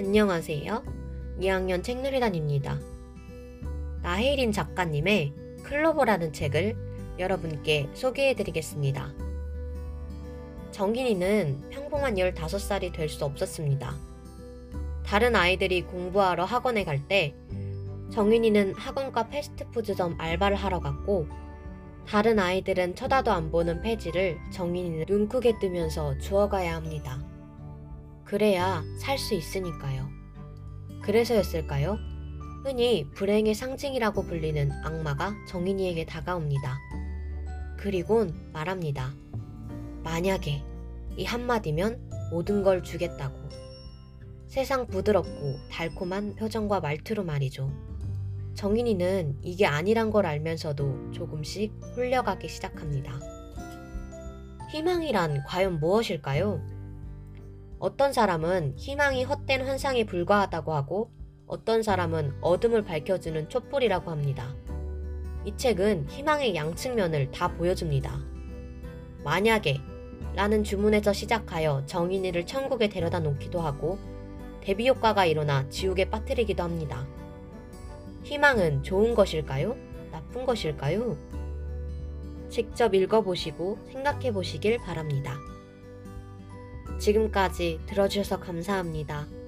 안녕하세요. 2학년 책놀이단입니다. 나혜린 작가님의 클로버라는 책을 여러분께 소개해드리겠습니다. 정인이는 평범한 15살이 될 수 없었습니다. 다른 아이들이 공부하러 학원에 갈 때 정인이는 학원과 패스트푸드점 알바를 하러 갔고 다른 아이들은 쳐다도 안 보는 폐지를 정인이는 눈 크게 뜨면서 주워가야 합니다. 그래야 살 수 있으니까요. 그래서였을까요? 흔히 불행의 상징이라고 불리는 악마가 정인이에게 다가옵니다. 그리곤 말합니다. 만약에 이 한마디면 모든 걸 주겠다고. 세상 부드럽고 달콤한 표정과 말투로 말이죠. 정인이는 이게 아니란 걸 알면서도 조금씩 홀려가기 시작합니다. 희망이란 과연 무엇일까요? 어떤 사람은 희망이 헛된 환상에 불과하다고 하고 어떤 사람은 어둠을 밝혀주는 촛불이라고 합니다. 이 책은 희망의 양측면을 다 보여줍니다. 만약에 라는 주문에서 시작하여 정인이를 천국에 데려다 놓기도 하고 대비 효과가 일어나 지옥에 빠뜨리기도 합니다. 희망은 좋은 것일까요? 나쁜 것일까요? 직접 읽어보시고 생각해 보시길 바랍니다. 지금까지 들어주셔서 감사합니다.